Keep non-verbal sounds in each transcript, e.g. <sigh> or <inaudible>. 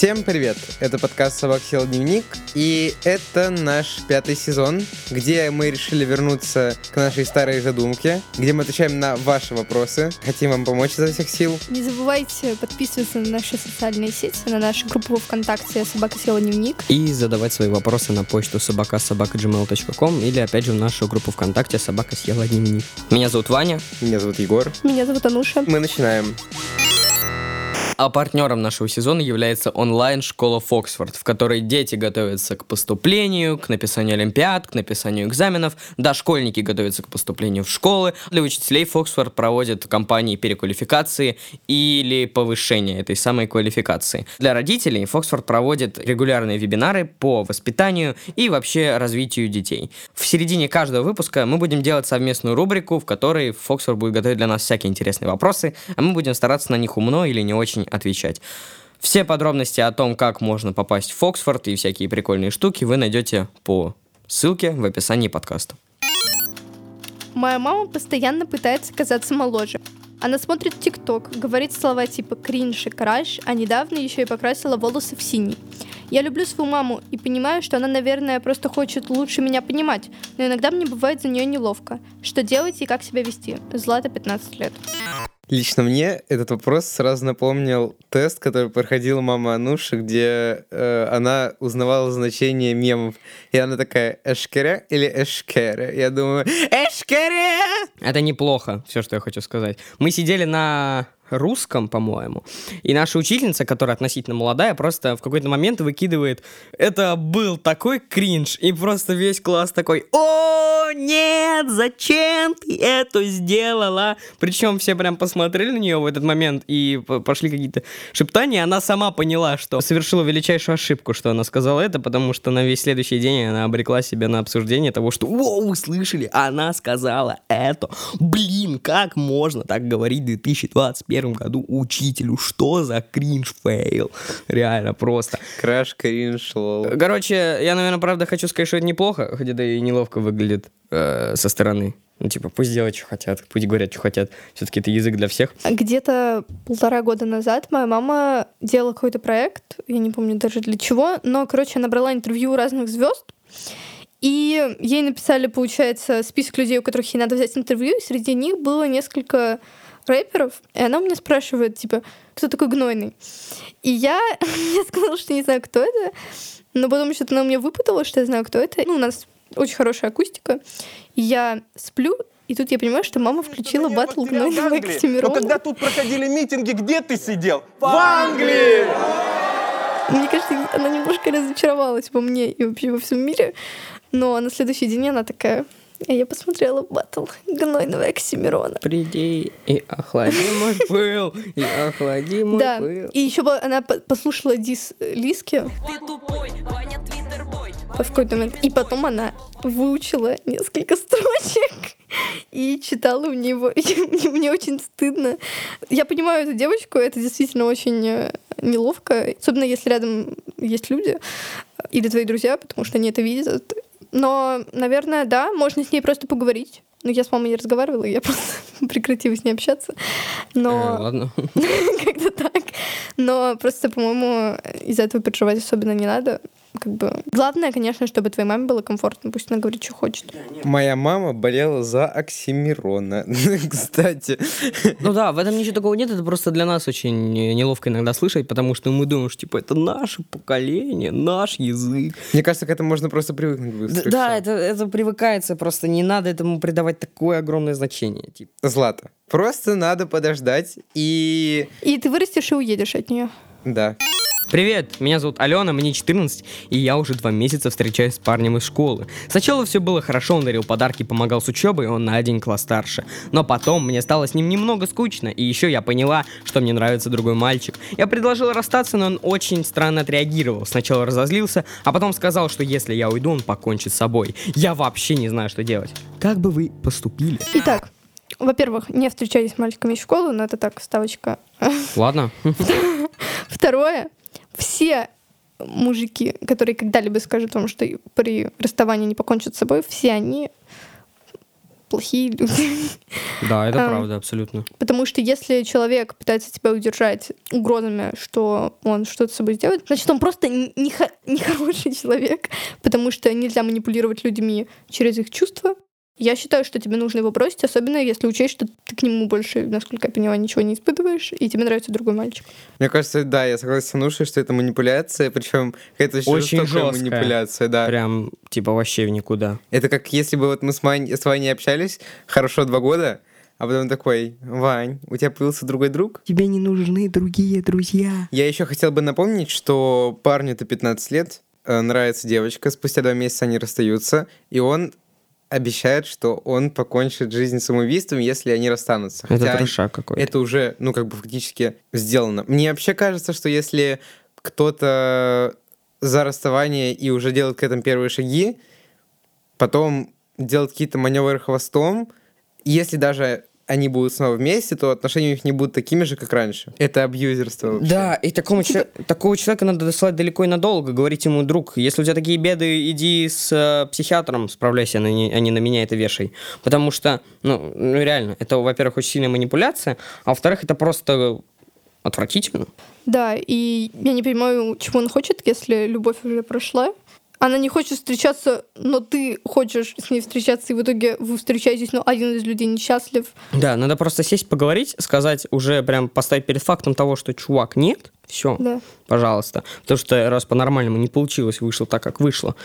Всем привет! Это подкаст «Собак сел дневник», и это наш пятый сезон, где мы решили вернуться к нашей старой задумке, где мы отвечаем на ваши вопросы. Хотим вам помочь изо всех сил. Не забывайте подписываться на наши социальные сети, на нашу группу ВКонтакте «Собака села дневник». И задавать свои вопросы на почту собака.собака.gmail.com или опять же в нашу группу ВКонтакте «Собака съела дневник». Меня зовут Ваня. Меня зовут Егор. Меня зовут Ануша. Мы начинаем. А партнером нашего сезона является онлайн-школа Фоксфорд, в которой дети готовятся к поступлению, к написанию олимпиад, к написанию экзаменов, дошкольники готовятся к поступлению в школы. Для учителей Фоксфорд проводит кампании переквалификации или повышения этой самой квалификации. Для родителей Фоксфорд проводит регулярные вебинары по воспитанию и вообще развитию детей. В середине каждого выпуска мы будем делать совместную рубрику, в которой Фоксфорд будет готовить для нас всякие интересные вопросы, а мы будем стараться на них умно или не очень отвечать. Все подробности о том, как можно попасть в Фоксфорд и всякие прикольные штуки вы найдете по ссылке в описании подкаста. Моя мама постоянно пытается казаться моложе. Она смотрит ТикТок, говорит слова типа кринж и краш, а недавно еще и покрасила волосы в синий. Я люблю свою маму и понимаю, что она, наверное, просто хочет лучше меня понимать, но иногда мне бывает за нее неловко. Что делать и как себя вести? Злата, 15 лет. Лично мне этот вопрос сразу напомнил тест, который проходила мама Ануши, где э, она узнавала значение мемов. И она такая, эшкере или эшкере? Я думаю, эшкере! Это неплохо, все, что я хочу сказать. Мы сидели на русском, по-моему. И наша учительница, которая относительно молодая, просто в какой-то момент выкидывает «Это был такой кринж!» И просто весь класс такой «О, нет! Зачем ты это сделала?» Причем все прям посмотрели на нее в этот момент и пошли какие-то шептания. Она сама поняла, что совершила величайшую ошибку, что она сказала это, потому что на весь следующий день она обрекла себя на обсуждение того, что «О, вы слышали? Она сказала это! Блин, как можно так говорить в 2021 2021 году учителю. Что за кринж fail? Реально, просто. Краш, кринж, лол. Короче, я, наверное, правда хочу сказать, что это неплохо, хотя да и неловко выглядит э, со стороны. Ну, типа, пусть делают, что хотят, пусть говорят, что хотят. Все-таки это язык для всех. Где-то полтора года назад моя мама делала какой-то проект, я не помню даже для чего, но, короче, она брала интервью у разных звезд, и ей написали, получается, список людей, у которых ей надо взять интервью, и среди них было несколько рэперов, и она у меня спрашивает, типа, кто такой гнойный? И я, <laughs> я сказала, что не знаю, кто это, но потом что-то она у меня выпутала, что я знаю, кто это. Ну, у нас очень хорошая акустика. И я сплю, и тут я понимаю, что мама включила батл гнойного Оксимирона. Но когда тут проходили митинги, где ты сидел? В Англии! Мне кажется, она немножко разочаровалась во мне и вообще во всем мире. Но на следующий день она такая, а я посмотрела батл гнойного Оксимирона. Приди и охлади мой <laughs> пыл, и охлади мой да. пыл. И еще она послушала дис Лиски. Ты тупой, Ваня Твиттербой. В какой-то момент. И потом она выучила несколько строчек <laughs> и читала в него. <laughs> И мне очень стыдно. Я понимаю эту девочку, это действительно очень э, неловко, особенно если рядом есть люди или твои друзья, потому что они это видят. Но, наверное, да, можно с ней просто поговорить. Ну, я с мамой не разговаривала, я просто <laughs> прекратила с ней общаться. Но... Э, ладно. <laughs> Как-то так. Но просто, по-моему, из-за этого переживать особенно не надо как бы... Главное, конечно, чтобы твоей маме было комфортно, пусть она говорит, что хочет. Моя мама болела за Оксимирона, <laughs> кстати. Ну да, в этом ничего такого нет, это просто для нас очень неловко иногда слышать, потому что мы думаем, что типа это наше поколение, наш язык. Мне кажется, к этому можно просто привыкнуть быстро. Да, это, это привыкается, просто не надо этому придавать такое огромное значение. Типа. Злата, просто надо подождать и... И ты вырастешь и уедешь от нее. Да. Привет, меня зовут Алена, мне 14, и я уже два месяца встречаюсь с парнем из школы. Сначала все было хорошо, он дарил подарки, помогал с учебой, он на один класс старше. Но потом мне стало с ним немного скучно, и еще я поняла, что мне нравится другой мальчик. Я предложил расстаться, но он очень странно отреагировал. Сначала разозлился, а потом сказал, что если я уйду, он покончит с собой. Я вообще не знаю, что делать. Как бы вы поступили? Итак, во-первых, не встречайтесь с мальчиками из школы, но это так, ставочка. Ладно. <laughs> Второе, все мужики, которые когда-либо скажут вам, что при расставании не покончат с собой, все они плохие люди. Да, это А. правда, абсолютно. Потому что если человек пытается тебя удержать угрозами, что он что-то с собой сделает, значит, он просто н- не нехороший <laughs> человек, потому что нельзя манипулировать людьми через их чувства. Я считаю, что тебе нужно его бросить, особенно если учесть, что ты к нему больше, насколько я поняла, ничего не испытываешь, и тебе нравится другой мальчик. Мне кажется, да, я согласен с Анушей, что это манипуляция, причем какая-то очень, жесткая. манипуляция, да. Прям, типа, вообще в никуда. Это как если бы вот мы с, Вань, с Ваней общались хорошо два года, а потом такой, Вань, у тебя появился другой друг? Тебе не нужны другие друзья. Я еще хотел бы напомнить, что парню-то 15 лет, э, нравится девочка, спустя два месяца они расстаются, и он обещает, что он покончит жизнь самоубийством, если они расстанутся. Это Хотя трешак какой-то. это уже, ну, как бы фактически сделано. Мне вообще кажется, что если кто-то за расставание и уже делает к этому первые шаги, потом делает какие-то маневры хвостом, если даже они будут снова вместе, то отношения у них не будут такими же, как раньше. Это абьюзерство вообще. Да, и такому чело- такого человека надо дослать далеко и надолго, говорить ему, друг, если у тебя такие беды, иди с э, психиатром, справляйся, а не, а не на меня это вешай. Потому что, ну, ну, реально, это, во-первых, очень сильная манипуляция, а во-вторых, это просто отвратительно. Да, и я не понимаю, чего он хочет, если любовь уже прошла. Она не хочет встречаться, но ты хочешь с ней встречаться, и в итоге вы встречаетесь, но один из людей несчастлив. Да, надо просто сесть, поговорить, сказать, уже прям поставить перед фактом того, что чувак, нет, все, Да. пожалуйста. Потому что раз по-нормальному не получилось, вышло так, как вышло.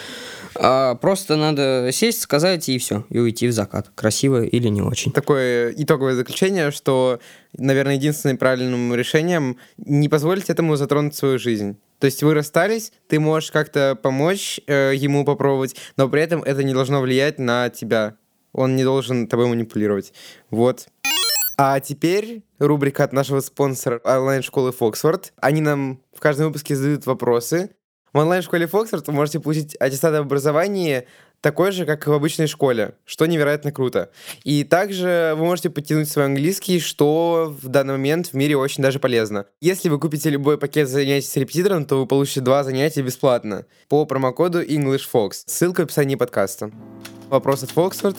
А, просто надо сесть, сказать и все, и уйти в закат. Красиво или не очень. Такое итоговое заключение, что, наверное, единственным правильным решением не позволить этому затронуть свою жизнь. То есть вы расстались, ты можешь как-то помочь э, ему попробовать, но при этом это не должно влиять на тебя. Он не должен тобой манипулировать. Вот. А теперь рубрика от нашего спонсора онлайн-школы Фоксфорд. Они нам в каждом выпуске задают вопросы. В онлайн-школе Фоксфорд вы можете получить аттестат об образовании такой же, как и в обычной школе, что невероятно круто. И также вы можете подтянуть свой английский, что в данный момент в мире очень даже полезно. Если вы купите любой пакет занятий с репетитором, то вы получите два занятия бесплатно по промокоду EnglishFox. Ссылка в описании подкаста. Вопрос от Фоксфорд.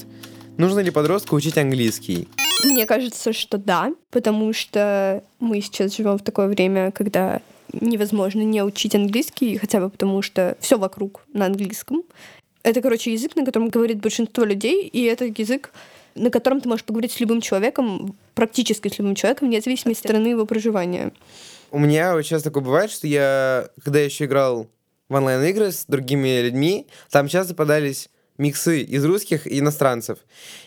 Нужно ли подростку учить английский? Мне кажется, что да, потому что мы сейчас живем в такое время, когда невозможно не учить английский, хотя бы потому что все вокруг на английском. Это, короче, язык, на котором говорит большинство людей, и это язык, на котором ты можешь поговорить с любым человеком, практически с любым человеком, вне зависимости от страны его проживания. У меня вот сейчас такое бывает, что я, когда я еще играл в онлайн-игры с другими людьми, там часто попадались миксы из русских и иностранцев.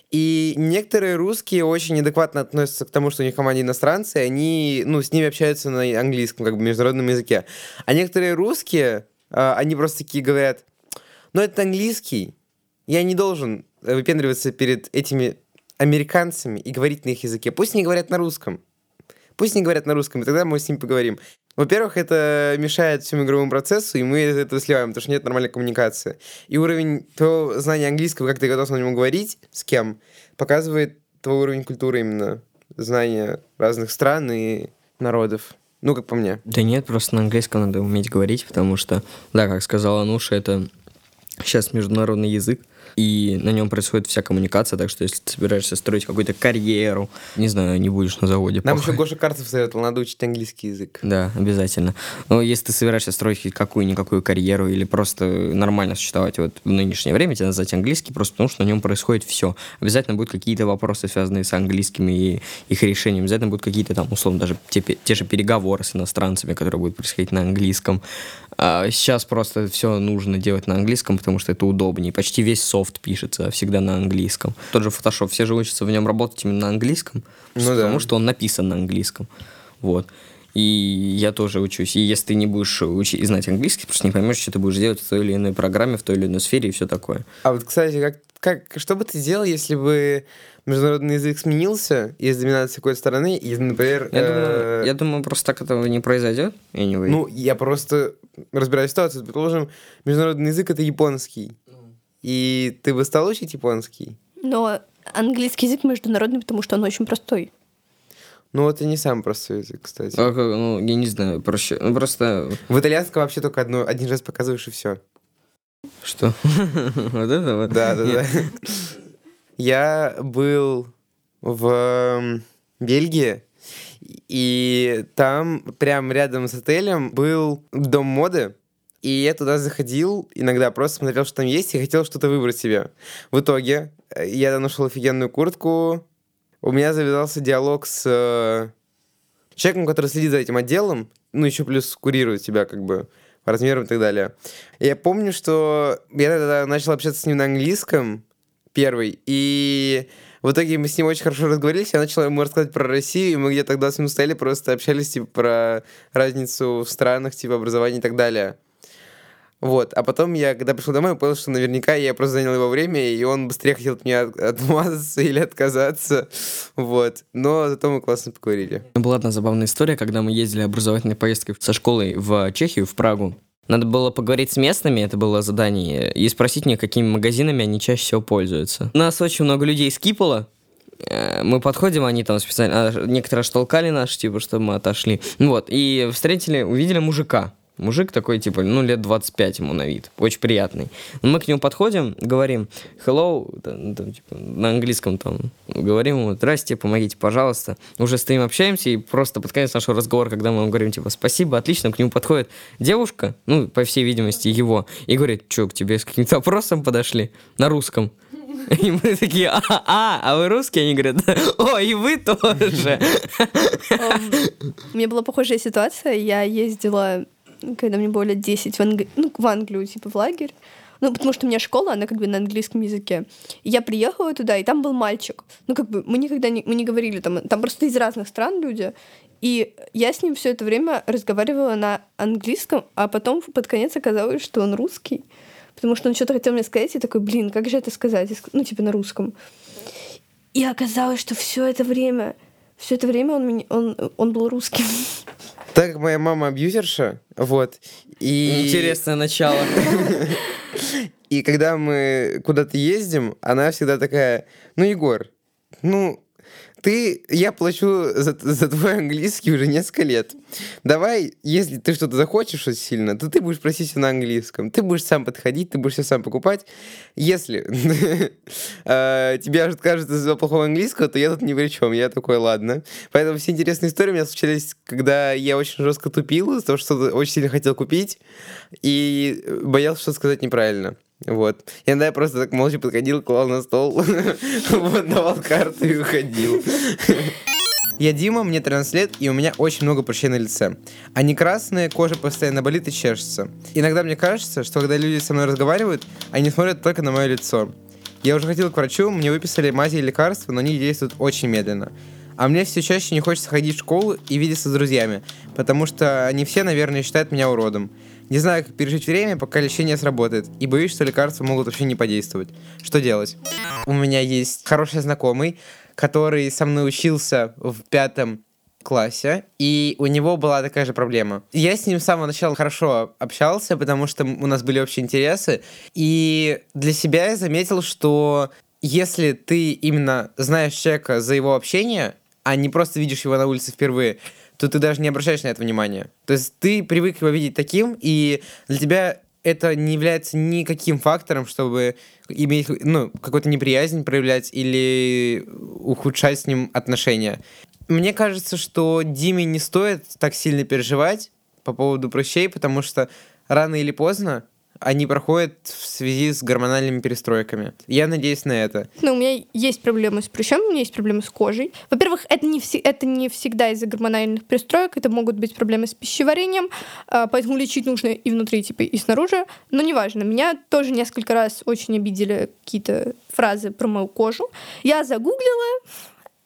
И некоторые русские очень неадекватно относятся к тому, что у них в команде иностранцы, и они, ну, с ними общаются на английском, как бы, международном языке. А некоторые русские, а, они просто такие говорят, ну, это английский, я не должен э, выпендриваться перед этими американцами и говорить на их языке. Пусть они говорят на русском. Пусть не говорят на русском, и тогда мы с ними поговорим. Во-первых, это мешает всему игровому процессу, и мы этого сливаем, потому что нет нормальной коммуникации. И уровень твоего знания английского, как ты готов на нем говорить, с кем, показывает твой уровень культуры именно, знания разных стран и народов. Ну, как по мне. Да нет, просто на английском надо уметь говорить, потому что, да, как сказала Ануша, это сейчас международный язык, и на нем происходит вся коммуникация, так что если ты собираешься строить какую-то карьеру, не знаю, не будешь на заводе. Нам похуй. еще Гоша Карцев советовал, надо учить английский язык. Да, обязательно. Но если ты собираешься строить какую-никакую карьеру или просто нормально существовать вот в нынешнее время, тебе надо знать английский, просто потому что на нем происходит все. Обязательно будут какие-то вопросы, связанные с английским и их решением. Обязательно будут какие-то там, условно, даже те, те же переговоры с иностранцами, которые будут происходить на английском. А сейчас просто все нужно делать на английском, потому что это удобнее. Почти весь софт пишется всегда на английском. Тот же Photoshop, все же учатся в нем работать именно на английском, Ну потому да. что он написан на английском. Вот. И я тоже учусь. И если ты не будешь учить, знать английский, просто не поймешь, что ты будешь делать в той или иной программе, в той или иной сфере и все такое. А вот, кстати, как, как, что бы ты делал, если бы международный язык сменился из доминации какой-то страны, и, например... Я, э, думаю, я думаю, просто так этого не произойдет. Anyway. Ну, я просто разбираю ситуацию. Предположим, международный язык — это японский. И ты бы стал учить японский? Но английский язык международный, потому что он очень простой. Ну, это не самый простой язык, кстати. А как, ну, я не знаю, проще. Ну, просто... В итальянском вообще только одно, один раз показываешь, и все. Что? <laughs> Вот это вот? Да, да, да. Я был в Бельгии, и там прям рядом с отелем был дом моды, и я туда заходил иногда, просто смотрел, что там есть, и хотел что-то выбрать себе. В итоге э, я нашел офигенную куртку, у меня завязался диалог с э, человеком, который следит за этим отделом, ну, еще плюс курирует тебя, как бы, по размерам и так далее. Я помню, что я тогда начал общаться с ним на английском, первый, и в итоге мы с ним очень хорошо разговорились, я начал ему рассказывать про Россию, и мы где-то 20 минут стояли, просто общались, типа, про разницу в странах, типа, образования и так далее. Вот, а потом я, когда пришел домой, понял, что наверняка я просто занял его время, и он быстрее хотел от меня от- отмазаться <laughs> или отказаться, вот. Но зато мы классно поговорили. Была одна забавная история, когда мы ездили образовательной поездкой со школой в Чехию, в Прагу. Надо было поговорить с местными, это было задание, и спросить них, какими магазинами они чаще всего пользуются. Нас очень много людей скипало, Э, мы подходим, они там специально... а, Некоторые аж толкали нас, типа, чтобы мы отошли. Ну Вот, и встретили, увидели мужика. Мужик такой, типа, ну, лет 25 ему на вид. Очень приятный. Мы к нему подходим, говорим hello, там, там, типа, на английском там, говорим ему, здрасте, помогите, пожалуйста. Уже стоим, общаемся, и просто под конец нашего разговора, когда мы ему говорим, типа, спасибо, отлично, к нему подходит девушка, ну, по всей видимости, его, и говорит, что, к тебе с каким-то вопросом подошли? На русском. <laughs> И мы такие, а, а, а вы русские? Они говорят, <laughs> о, и вы тоже. У меня была похожая ситуация. Я ездила, когда мне было лет 10, в, Анг- ну, в Англию, типа в лагерь. Ну, потому что у меня школа, она как бы на английском языке. И я приехала туда, и там был мальчик. Ну, как бы мы никогда не, мы не говорили, там, там просто из разных стран люди. И я с ним все это время разговаривала на английском, а потом под конец оказалось, что он русский. Потому что он что-то хотел мне сказать, и такой, блин, как же это сказать? Ну, типа на русском. И оказалось, что все это время, все это время он, меня, он, он был русским. <laughs> Так как моя мама абьюзерша, вот, и... Интересное начало. <laughs> И когда мы куда-то ездим, она всегда такая, ну, Егор, ну, ты, я плачу за, за твой английский уже несколько лет. Давай, если ты что-то захочешь очень сильно, то ты будешь просить всё на английском. Ты будешь сам подходить, ты будешь все сам покупать. Если <laughs> э, тебе аж кажется из-за плохого английского, то я тут ни при чем. Я такой, ладно. Поэтому все интересные истории у меня случались, когда я очень жестко тупил из-за того, что очень сильно хотел купить и боялся что сказать неправильно. Вот. Иногда я просто так молча подходил, клал на стол, <laughs> вот, давал карту и уходил. Я Дима, мне 13 лет, и у меня очень много прыщей на лице. Они красные, кожа постоянно болит и чешется. Иногда мне кажется, что когда люди со мной разговаривают, они смотрят только на мое лицо. Я уже ходил к врачу, мне выписали мази и лекарства, но они действуют очень медленно. А мне все чаще не хочется ходить в школу и видеться с друзьями, потому что они все, наверное, считают меня уродом. Не знаю, как пережить время, пока лечение сработает, и боюсь, что лекарства могут вообще не подействовать. Что делать? У меня есть хороший знакомый, который со мной учился в пятом классе, и у него была такая же проблема. Я с ним с самого начала хорошо общался, потому что у нас были общие интересы, и для себя я заметил, что если ты именно знаешь человека за его общение, а не просто видишь его на улице впервые, то ты даже не обращаешь на это внимания. То есть ты привык его видеть таким, и для тебя это не является никаким фактором, чтобы иметь ну, какую-то неприязнь проявлять или ухудшать с ним отношения. Мне кажется, что Диме не стоит так сильно переживать по поводу прыщей, потому что рано или поздно они проходят в связи с гормональными перестройками. Я надеюсь на это. Ну, у меня есть проблемы с прыщами, у меня есть проблемы с кожей. Во-первых, это не, все, это не всегда из-за гормональных перестроек, это могут быть проблемы с пищеварением, а, поэтому лечить нужно и внутри, типа, и снаружи. Но неважно, меня тоже несколько раз очень обидели какие-то фразы про мою кожу. Я загуглила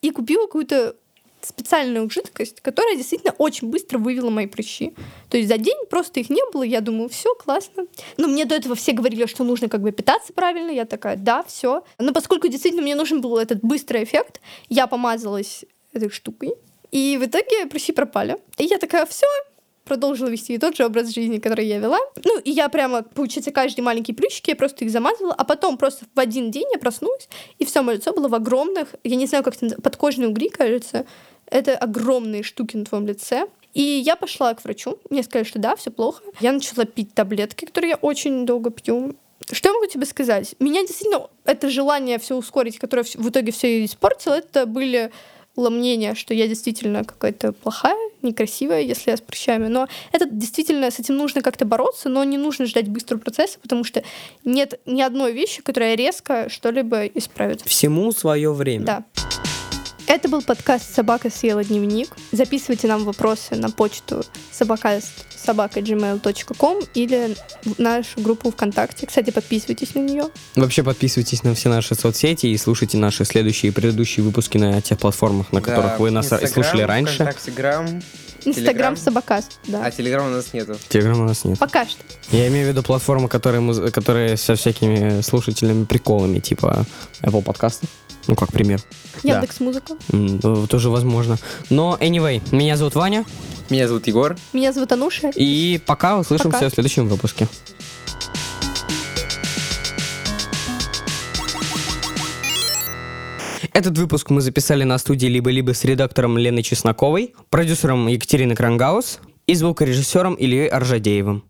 и купила какую-то специальную жидкость, которая действительно очень быстро вывела мои прыщи. То есть за день просто их не было, я думаю, все классно. Но мне до этого все говорили, что нужно как бы питаться правильно, я такая, да, все. Но поскольку действительно мне нужен был этот быстрый эффект, я помазалась этой штукой, и в итоге прыщи пропали. И я такая, все, продолжила вести тот же образ жизни, который я вела. Ну, и я прямо, получается, каждый маленький плющик, я просто их замазывала, а потом просто в один день я проснулась, и все мое лицо было в огромных, я не знаю, как это подкожные угри, кажется. Это огромные штуки на твоем лице. И я пошла к врачу, мне сказали, что да, все плохо. Я начала пить таблетки, которые я очень долго пью. Что я могу тебе сказать? Меня действительно это желание все ускорить, которое в итоге все испортило, это были мнения, что я действительно какая-то плохая, некрасивая, если я с прыщами. Но это действительно, с этим нужно как-то бороться, но не нужно ждать быстрого процесса, потому что нет ни одной вещи, которая резко что-либо исправит. Всему свое время. Да. Это был подкаст «Собака съела дневник». Записывайте нам вопросы на почту собака.gmail.com или в нашу группу ВКонтакте. Кстати, подписывайтесь на нее. Вообще подписывайтесь на все наши соцсети и слушайте наши следующие и предыдущие выпуски на тех платформах, на которых вы нас Инстаграм, слушали раньше. ВКонтакте, Грам. Инстаграм Телеграм? Собакаст, да. А Телеграм у нас нету. Телеграма у нас нет. Пока что. Я имею в виду платформы, которые, муз- которые со всякими слушательными приколами, типа Apple подкасты. Ну, как пример. Да. Яндекс Музыка. М, э, Тоже возможно. Но, anyway, меня зовут Ваня, Меня зовут Егор. Меня зовут Ануша. и пока услышимся Пока. в следующем выпуске. Этот выпуск мы записали на студии либо-либо с редактором Леной Чесноковой, продюсером Екатериной Крангаус и звукорежиссером Ильей Аржадеевым.